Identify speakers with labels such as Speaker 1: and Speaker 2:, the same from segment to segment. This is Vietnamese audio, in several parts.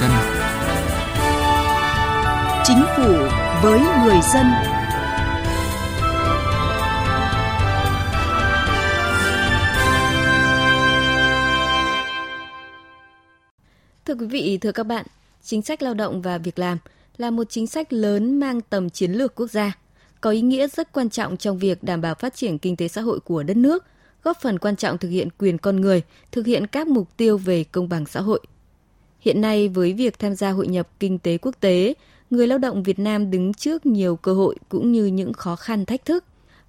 Speaker 1: dân.
Speaker 2: Chính phủ với người dân.
Speaker 3: Thưa quý vị, thưa các bạn, chính sách lao động và việc làm là một chính sách lớn mang tầm chiến lược quốc gia, có ý nghĩa rất quan trọng trong việc đảm bảo phát triển kinh tế xã hội của đất nước, góp phần quan trọng thực hiện quyền con người, thực hiện các mục tiêu về công bằng xã hội. Hiện nay với việc tham gia hội nhập kinh tế quốc tế, người lao động Việt Nam đứng trước nhiều cơ hội cũng như những khó khăn thách thức.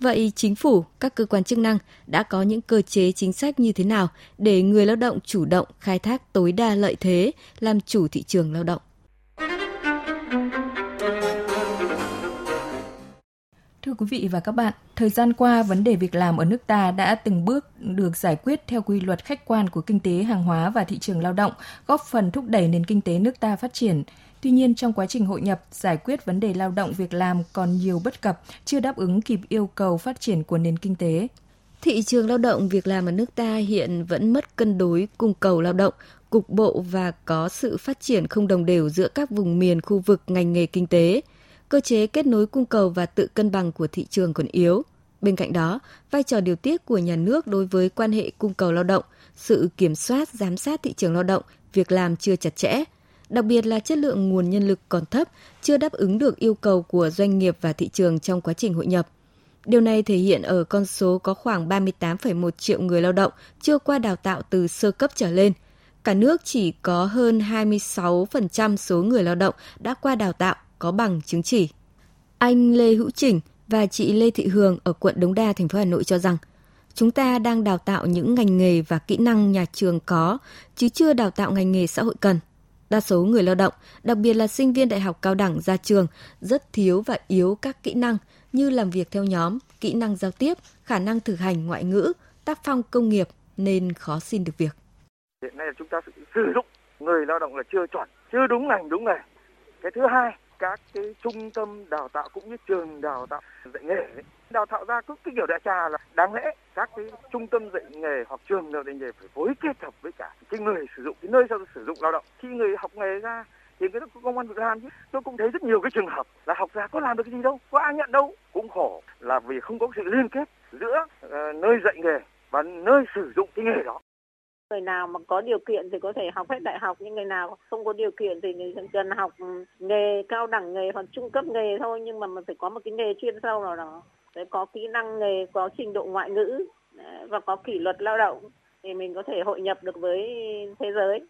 Speaker 3: Vậy chính phủ, các cơ quan chức năng đã có những cơ chế chính sách như thế nào để người lao động chủ động khai thác tối đa lợi thế, làm chủ thị trường lao động?
Speaker 4: Thưa quý vị và các bạn, thời gian qua vấn đề việc làm ở nước ta đã từng bước được giải quyết theo quy luật khách quan của kinh tế hàng hóa và thị trường lao động, góp phần thúc đẩy nền kinh tế nước ta phát triển. Tuy nhiên, trong quá trình hội nhập, giải quyết vấn đề lao động việc làm còn nhiều bất cập, chưa đáp ứng kịp yêu cầu phát triển của nền kinh tế.
Speaker 3: Thị trường lao động việc làm ở nước ta hiện vẫn mất cân đối cung cầu lao động, cục bộ và có sự phát triển không đồng đều giữa các vùng miền khu vực ngành nghề kinh tế – cơ chế kết nối cung cầu và tự cân bằng của thị trường còn yếu. Bên cạnh đó, vai trò điều tiết của nhà nước đối với quan hệ cung cầu lao động, sự kiểm soát, giám sát thị trường lao động, việc làm chưa chặt chẽ, đặc biệt là chất lượng nguồn nhân lực còn thấp, chưa đáp ứng được yêu cầu của doanh nghiệp và thị trường trong quá trình hội nhập. Điều này thể hiện ở con số có khoảng 38,1 triệu người lao động chưa qua đào tạo từ sơ cấp trở lên. Cả nước chỉ có hơn 26% số người lao động đã qua đào tạo có bằng chứng chỉ. Anh Lê Hữu Chỉnh và chị Lê Thị Hường ở quận Đống Đa, thành phố Hà Nội cho rằng chúng ta đang đào tạo những ngành nghề và kỹ năng nhà trường có, chứ chưa đào tạo ngành nghề xã hội cần. Đa số người lao động, đặc biệt là sinh viên đại học cao đẳng ra trường, rất thiếu và yếu các kỹ năng như làm việc theo nhóm, kỹ năng giao tiếp, khả năng thực hành ngoại ngữ, tác phong công nghiệp nên khó xin được việc.
Speaker 5: Hiện nay chúng ta sử dụng người lao động là chưa chuẩn, chưa đúng ngành đúng nghề. Cái thứ hai các cái trung tâm đào tạo cũng như trường đào tạo dạy nghề ấy, đào tạo ra cứ cái kiểu đại trà là đáng lẽ các cái trung tâm dạy nghề hoặc trường đào dạy nghề phải phối kết hợp với cả cái người sử dụng cái nơi sau sử dụng lao động. Khi người học nghề ra thì cái đó công an việc làm chứ. Tôi cũng thấy rất nhiều cái trường hợp là học ra có làm được cái gì đâu có ai nhận đâu. Cũng khổ là vì không có sự liên kết giữa uh, nơi dạy nghề và nơi sử dụng cái nghề đó.
Speaker 6: Người nào mà có điều kiện thì có thể học hết đại học, nhưng người nào không có điều kiện thì cần học nghề cao đẳng nghề hoặc trung cấp nghề thôi, nhưng mà mình phải có một cái nghề chuyên sâu nào đó. Phải có kỹ năng nghề, có trình độ ngoại ngữ à, và có kỷ luật lao động thì mình có thể hội nhập được với thế giới.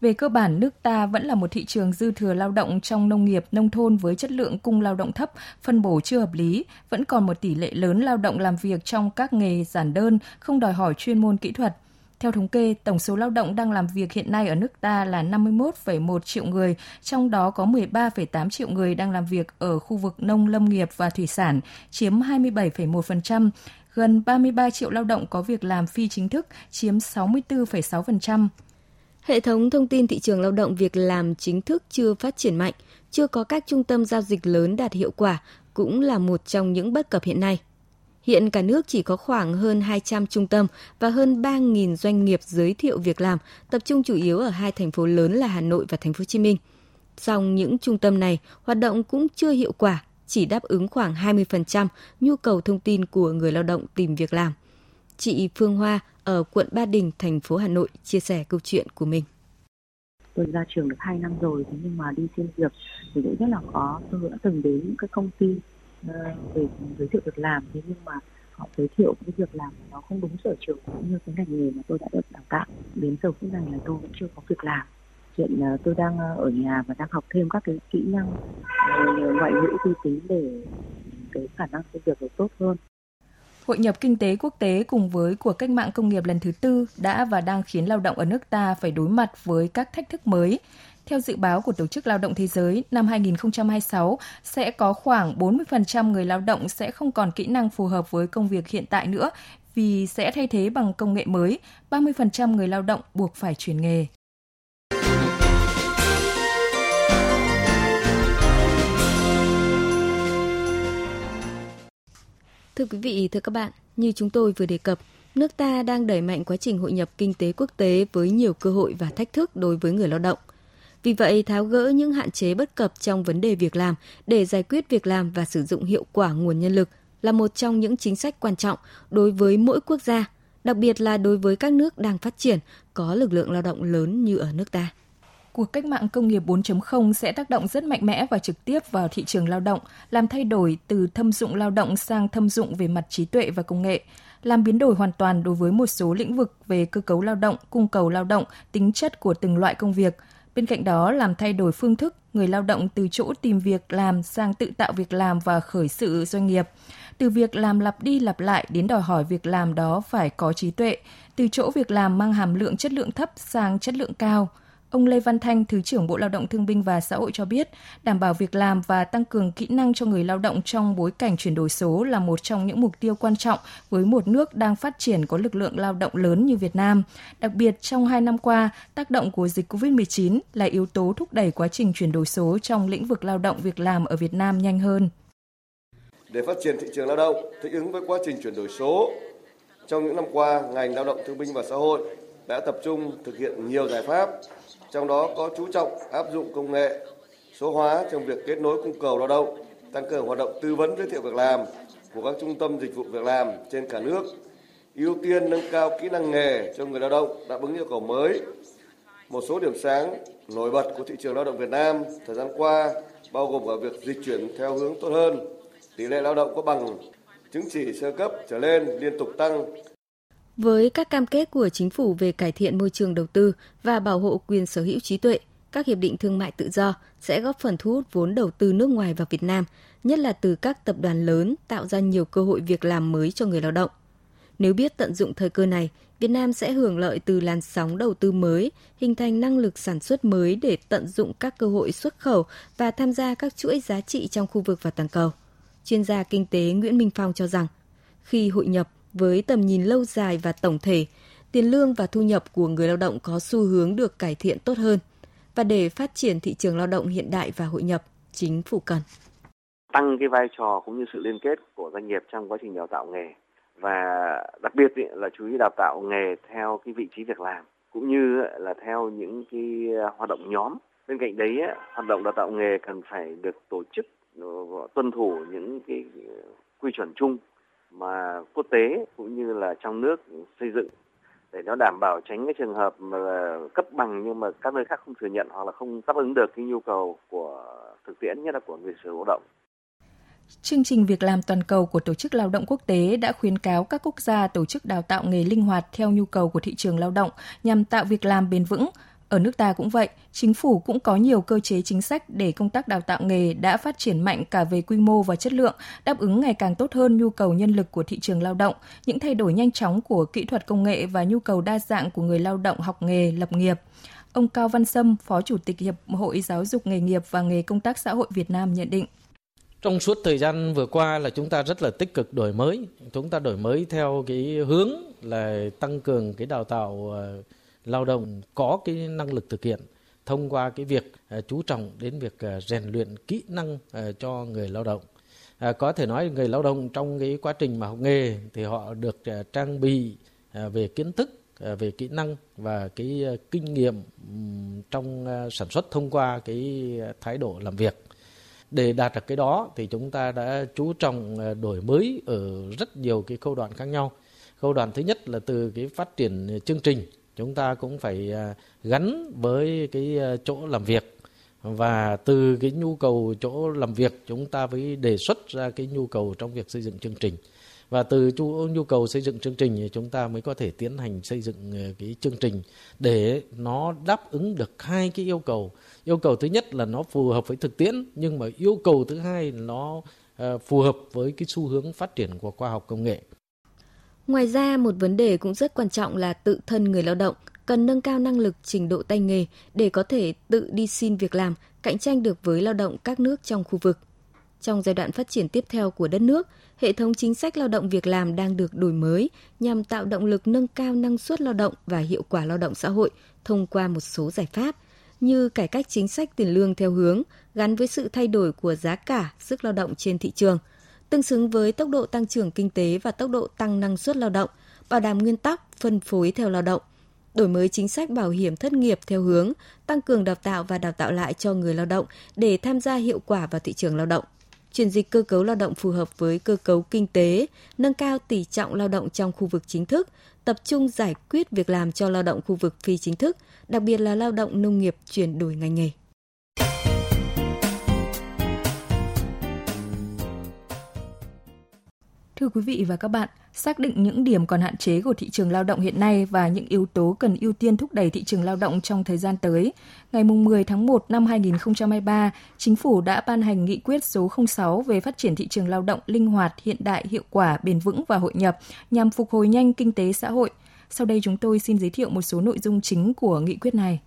Speaker 4: Về cơ bản, nước ta vẫn là một thị trường dư thừa lao động trong nông nghiệp, nông thôn với chất lượng cung lao động thấp, phân bổ chưa hợp lý, vẫn còn một tỷ lệ lớn lao động làm việc trong các nghề giản đơn, không đòi hỏi chuyên môn kỹ thuật – theo thống kê, tổng số lao động đang làm việc hiện nay ở nước ta là 51,1 triệu người, trong đó có 13,8 triệu người đang làm việc ở khu vực nông lâm nghiệp và thủy sản, chiếm 27,1%, gần 33 triệu lao động có việc làm phi chính thức, chiếm 64,6%.
Speaker 3: Hệ thống thông tin thị trường lao động việc làm chính thức chưa phát triển mạnh, chưa có các trung tâm giao dịch lớn đạt hiệu quả cũng là một trong những bất cập hiện nay. Hiện cả nước chỉ có khoảng hơn 200 trung tâm và hơn 3.000 doanh nghiệp giới thiệu việc làm, tập trung chủ yếu ở hai thành phố lớn là Hà Nội và Thành phố Hồ Chí Minh. Song những trung tâm này hoạt động cũng chưa hiệu quả, chỉ đáp ứng khoảng 20% nhu cầu thông tin của người lao động tìm việc làm. Chị Phương Hoa ở quận Ba Đình, thành phố Hà Nội chia sẻ câu chuyện của mình.
Speaker 7: Tôi ra trường được 2 năm rồi, nhưng mà đi xin việc thì cũng rất là khó. Tôi đã từng đến những cái công ty Ờ, về, giới thiệu việc làm. Thế nhưng mà họ giới thiệu cái việc làm nó không đúng sở trường cũng như cái ngành nghề mà tôi đã được đào tạo. Đến giờ phút này là tôi vẫn chưa có việc làm. Hiện là ờ, tôi đang ờ, ở nhà và đang học thêm các cái kỹ năng ngoại ngữ uy tín để cái khả năng công việc được tốt hơn.
Speaker 4: Hội nhập kinh tế quốc tế cùng với cuộc cách mạng công nghiệp lần thứ tư đã và đang khiến lao động ở nước ta phải đối mặt với các thách thức mới. Theo dự báo của Tổ chức Lao động Thế giới, năm 2026 sẽ có khoảng 40% người lao động sẽ không còn kỹ năng phù hợp với công việc hiện tại nữa vì sẽ thay thế bằng công nghệ mới, 30% người lao động buộc phải chuyển nghề.
Speaker 3: Thưa quý vị, thưa các bạn, như chúng tôi vừa đề cập, nước ta đang đẩy mạnh quá trình hội nhập kinh tế quốc tế với nhiều cơ hội và thách thức đối với người lao động. Vì vậy, tháo gỡ những hạn chế bất cập trong vấn đề việc làm để giải quyết việc làm và sử dụng hiệu quả nguồn nhân lực là một trong những chính sách quan trọng đối với mỗi quốc gia, đặc biệt là đối với các nước đang phát triển có lực lượng lao động lớn như ở nước ta.
Speaker 4: Cuộc cách mạng công nghiệp 4.0 sẽ tác động rất mạnh mẽ và trực tiếp vào thị trường lao động, làm thay đổi từ thâm dụng lao động sang thâm dụng về mặt trí tuệ và công nghệ, làm biến đổi hoàn toàn đối với một số lĩnh vực về cơ cấu lao động, cung cầu lao động, tính chất của từng loại công việc. Bên cạnh đó, làm thay đổi phương thức người lao động từ chỗ tìm việc làm sang tự tạo việc làm và khởi sự doanh nghiệp từ việc làm lặp đi lặp lại đến đòi hỏi việc làm đó phải có trí tuệ, từ chỗ việc làm mang hàm lượng chất lượng thấp sang chất lượng cao. Ông Lê Văn Thanh, Thứ trưởng Bộ Lao động Thương binh và Xã hội cho biết, đảm bảo việc làm và tăng cường kỹ năng cho người lao động trong bối cảnh chuyển đổi số là một trong những mục tiêu quan trọng với một nước đang phát triển có lực lượng lao động lớn như Việt Nam. Đặc biệt, trong hai năm qua, tác động của dịch COVID-19 là yếu tố thúc đẩy quá trình chuyển đổi số trong lĩnh vực lao động việc làm ở Việt Nam nhanh hơn.
Speaker 1: Để phát triển thị trường lao động, thích ứng với quá trình chuyển đổi số, trong những năm qua, ngành lao động thương binh và xã hội đã tập trung thực hiện nhiều giải pháp, trong đó có chú trọng áp dụng công nghệ số hóa trong việc kết nối cung cầu lao động, tăng cường hoạt động tư vấn giới thiệu việc làm của các trung tâm dịch vụ việc làm trên cả nước, ưu tiên nâng cao kỹ năng nghề cho người lao động đáp ứng yêu cầu mới. Một số điểm sáng nổi bật của thị trường lao động Việt Nam thời gian qua bao gồm cả việc dịch chuyển theo hướng tốt hơn, tỷ lệ lao động có bằng chứng chỉ sơ cấp trở lên liên tục tăng.
Speaker 3: Với các cam kết của chính phủ về cải thiện môi trường đầu tư và bảo hộ quyền sở hữu trí tuệ, các hiệp định thương mại tự do sẽ góp phần thu hút vốn đầu tư nước ngoài vào Việt Nam, nhất là từ các tập đoàn lớn tạo ra nhiều cơ hội việc làm mới cho người lao động. Nếu biết tận dụng thời cơ này, Việt Nam sẽ hưởng lợi từ làn sóng đầu tư mới, hình thành năng lực sản xuất mới để tận dụng các cơ hội xuất khẩu và tham gia các chuỗi giá trị trong khu vực và toàn cầu chuyên gia kinh tế Nguyễn Minh Phong cho rằng, khi hội nhập với tầm nhìn lâu dài và tổng thể, tiền lương và thu nhập của người lao động có xu hướng được cải thiện tốt hơn. Và để phát triển thị trường lao động hiện đại và hội nhập, chính phủ cần
Speaker 8: tăng cái vai trò cũng như sự liên kết của doanh nghiệp trong quá trình đào tạo nghề và đặc biệt là chú ý đào tạo nghề theo cái vị trí việc làm cũng như là theo những cái hoạt động nhóm bên cạnh đấy hoạt động đào tạo nghề cần phải được tổ chức tuân thủ những cái quy chuẩn chung mà quốc tế cũng như là trong nước xây dựng để nó đảm bảo tránh cái trường hợp mà cấp bằng nhưng mà các nơi khác không thừa nhận hoặc là không đáp ứng được cái nhu cầu của thực tiễn nhất là của người sử dụng lao động.
Speaker 4: Chương trình việc làm toàn cầu của Tổ chức Lao động Quốc tế đã khuyến cáo các quốc gia tổ chức đào tạo nghề linh hoạt theo nhu cầu của thị trường lao động nhằm tạo việc làm bền vững, ở nước ta cũng vậy, chính phủ cũng có nhiều cơ chế chính sách để công tác đào tạo nghề đã phát triển mạnh cả về quy mô và chất lượng, đáp ứng ngày càng tốt hơn nhu cầu nhân lực của thị trường lao động, những thay đổi nhanh chóng của kỹ thuật công nghệ và nhu cầu đa dạng của người lao động học nghề, lập nghiệp. Ông Cao Văn Sâm, Phó Chủ tịch Hiệp hội Giáo dục nghề nghiệp và nghề công tác xã hội Việt Nam nhận định.
Speaker 9: Trong suốt thời gian vừa qua là chúng ta rất là tích cực đổi mới. Chúng ta đổi mới theo cái hướng là tăng cường cái đào tạo ờ, lao động có cái năng lực thực hiện thông qua cái việc à, chú trọng đến việc à, rèn luyện kỹ năng à, cho người lao động. À, có thể nói người lao động trong cái quá trình mà học nghề thì họ được trang bị về kiến thức, về kỹ năng và cái kinh nghiệm trong sản xuất thông qua cái thái độ làm việc. Để đạt được cái đó thì chúng ta đã chú trọng đổi mới ở rất nhiều cái khâu đoạn khác nhau. Khâu đoạn thứ nhất là từ cái phát triển chương trình chúng ta cũng phải à, gắn với cái à, chỗ làm việc. Và từ cái nhu cầu chỗ làm việc, chúng ta mới đề xuất ra cái nhu cầu trong việc xây dựng chương trình. Và từ nhu cầu xây dựng chương trình thì chúng ta mới có thể tiến hành xây dựng à, cái chương trình để nó đáp ứng được hai cái yêu cầu. Yêu cầu thứ nhất là nó phù hợp với thực tiễn, nhưng mà yêu cầu thứ hai là nó phù hợp với cái xu hướng phát triển của khoa học công nghệ.
Speaker 3: Ngoài ra, một vấn đề cũng rất quan trọng là tự thân người lao động cần nâng cao năng lực trình độ tay nghề để có thể tự đi xin việc làm, cạnh tranh được với lao động các nước trong khu vực. Trong giai đoạn phát triển tiếp theo của đất nước, hệ thống chính sách lao động việc làm đang được đổi mới nhằm tạo động lực nâng cao năng suất lao động và hiệu quả lao động xã hội thông qua một số giải pháp như cải cách chính sách tiền lương theo hướng gắn với sự thay đổi của giá cả sức lao động trên thị trường – tương xứng với tốc độ tăng trưởng kinh tế và tốc độ tăng năng suất lao động, bảo đảm nguyên tắc phân phối theo lao động. đổi mới chính sách bảo hiểm thất nghiệp theo hướng tăng cường đào tạo và đào tạo lại cho người lao động để tham gia hiệu quả vào thị trường lao động chuyển dịch cơ cấu lao động phù hợp với cơ cấu kinh tế, nâng cao tỷ trọng lao động trong khu vực chính thức, tập trung giải quyết việc làm cho lao động khu vực phi chính thức, đặc biệt là lao động nông nghiệp chuyển đổi ngành nghề.
Speaker 4: Thưa quý vị và các bạn, xác định những điểm còn hạn chế của thị trường lao động hiện nay và những yếu tố cần ưu tiên thúc đẩy thị trường lao động trong thời gian tới. Ngày 10 tháng 1 năm 2023, Chính phủ đã ban hành nghị quyết số 06 về phát triển thị trường lao động linh hoạt, hiện đại, hiệu quả, bền vững và hội nhập nhằm phục hồi nhanh kinh tế xã hội. Sau đây chúng tôi xin giới thiệu một số nội dung chính của nghị quyết này.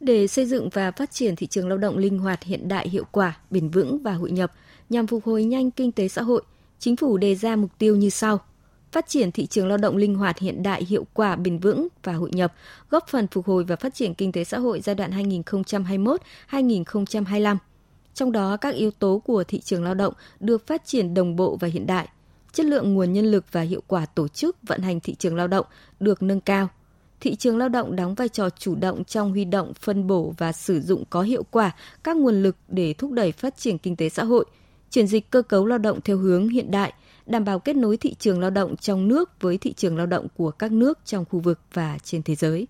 Speaker 3: Để xây dựng và phát triển thị trường lao động linh hoạt, hiện đại, hiệu quả, bền vững và hội nhập nhằm phục hồi nhanh kinh tế xã hội – Chính phủ đề ra mục tiêu như sau. Phát triển thị trường lao động linh hoạt hiện đại, hiệu quả, bền vững và hội nhập, góp phần phục hồi và phát triển kinh tế xã hội giai đoạn 2021-2025. Trong đó, các yếu tố của thị trường lao động được phát triển đồng bộ và hiện đại. Chất lượng nguồn nhân lực và hiệu quả tổ chức vận hành thị trường lao động được nâng cao. Thị trường lao động đóng vai trò chủ động trong huy động, phân bổ và sử dụng có hiệu quả các nguồn lực để thúc đẩy phát triển kinh tế xã hội – chuyển dịch cơ cấu lao động theo hướng hiện đại, đảm bảo kết nối thị trường lao động trong nước với thị trường lao động của các nước trong khu vực và trên thế giới.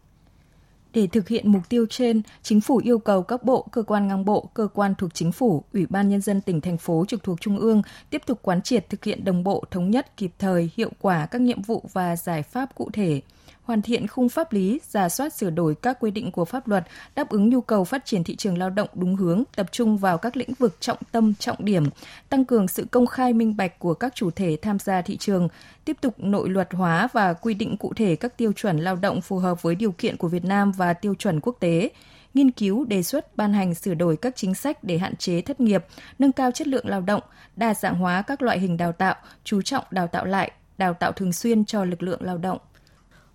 Speaker 4: Để thực hiện mục tiêu trên, Chính phủ yêu cầu các bộ, cơ quan ngang bộ, cơ quan thuộc Chính phủ, Ủy ban Nhân dân tỉnh, thành phố trực thuộc Trung ương tiếp tục quán triệt thực hiện đồng bộ, thống nhất, kịp thời, hiệu quả các nhiệm vụ và giải pháp cụ thể – hoàn thiện khung pháp lý, giả soát sửa đổi các quy định của pháp luật đáp ứng nhu cầu phát triển thị trường lao động đúng hướng, tập trung vào các lĩnh vực trọng tâm, trọng điểm, tăng cường sự công khai minh bạch của các chủ thể tham gia thị trường, tiếp tục nội luật hóa và quy định cụ thể các tiêu chuẩn lao động phù hợp với điều kiện của Việt Nam và tiêu chuẩn quốc tế nghiên cứu đề xuất ban hành sửa đổi các chính sách để hạn chế thất nghiệp, nâng cao chất lượng lao động, đa dạng hóa các loại hình đào tạo, chú trọng đào tạo lại, đào tạo thường xuyên cho lực lượng lao động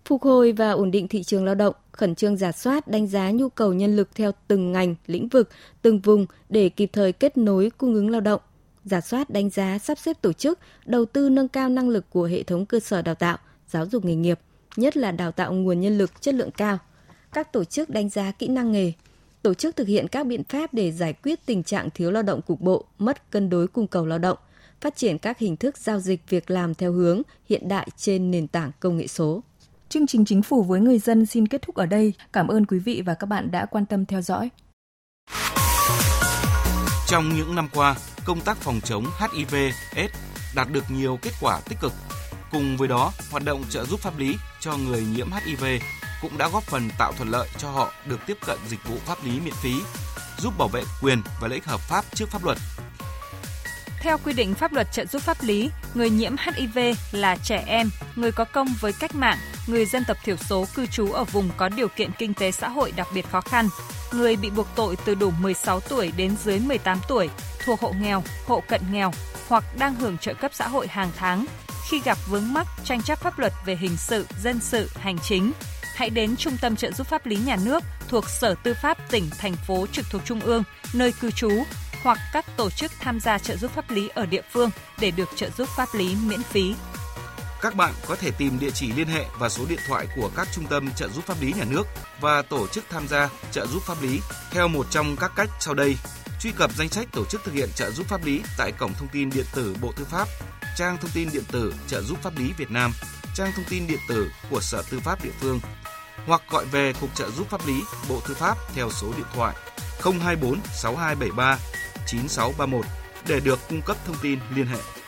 Speaker 3: phục hồi và ổn định thị trường lao động, khẩn trương giả soát, đánh giá nhu cầu nhân lực theo từng ngành, lĩnh vực, từng vùng để kịp thời kết nối cung ứng lao động, giả soát, đánh giá, sắp xếp tổ chức, đầu tư nâng cao năng lực của hệ thống cơ sở đào tạo, giáo dục nghề nghiệp, nhất là đào tạo nguồn nhân lực chất lượng cao, các tổ chức đánh giá kỹ năng nghề, tổ chức thực hiện các biện pháp để giải quyết tình trạng thiếu lao động cục bộ, mất cân đối cung cầu lao động, phát triển các hình thức giao dịch việc làm theo hướng hiện đại trên nền tảng công nghệ số.
Speaker 4: Chương trình Chính phủ với người dân xin kết thúc ở đây. Cảm ơn quý vị và các bạn đã quan tâm theo dõi.
Speaker 10: Trong những năm qua, công tác phòng chống HIV/AIDS đạt được nhiều kết quả tích cực. Cùng với đó, hoạt động trợ giúp pháp lý cho người nhiễm HIV cũng đã góp phần tạo thuận lợi cho họ được tiếp cận dịch vụ pháp lý miễn phí, giúp bảo vệ quyền và lợi ích hợp pháp trước pháp luật
Speaker 11: theo quy định pháp luật trợ giúp pháp lý, người nhiễm HIV là trẻ em, người có công với cách mạng, người dân tộc thiểu số cư trú ở vùng có điều kiện kinh tế xã hội đặc biệt khó khăn, người bị buộc tội từ đủ 16 tuổi đến dưới 18 tuổi, thuộc hộ nghèo, hộ cận nghèo hoặc đang hưởng trợ cấp xã hội hàng tháng. Khi gặp vướng mắc tranh chấp pháp luật về hình sự, dân sự, hành chính, hãy đến Trung tâm trợ giúp pháp lý nhà nước thuộc Sở Tư pháp tỉnh, thành phố trực thuộc Trung ương, nơi cư trú hoặc các tổ chức tham gia trợ giúp pháp lý ở địa phương để được trợ giúp pháp lý miễn phí.
Speaker 10: Các bạn có thể tìm địa chỉ liên hệ và số điện thoại của các trung tâm trợ giúp pháp lý nhà nước và tổ chức tham gia trợ giúp pháp lý theo một trong các cách sau đây. Truy cập danh sách tổ chức thực hiện trợ giúp pháp lý tại cổng thông tin điện tử Bộ Tư pháp, trang thông tin điện tử trợ giúp pháp lý Việt Nam, trang thông tin điện tử của Sở Tư pháp địa phương hoặc gọi về Cục trợ giúp pháp lý Bộ Tư pháp theo số điện thoại 024 6273 9631 để được cung cấp thông tin liên hệ.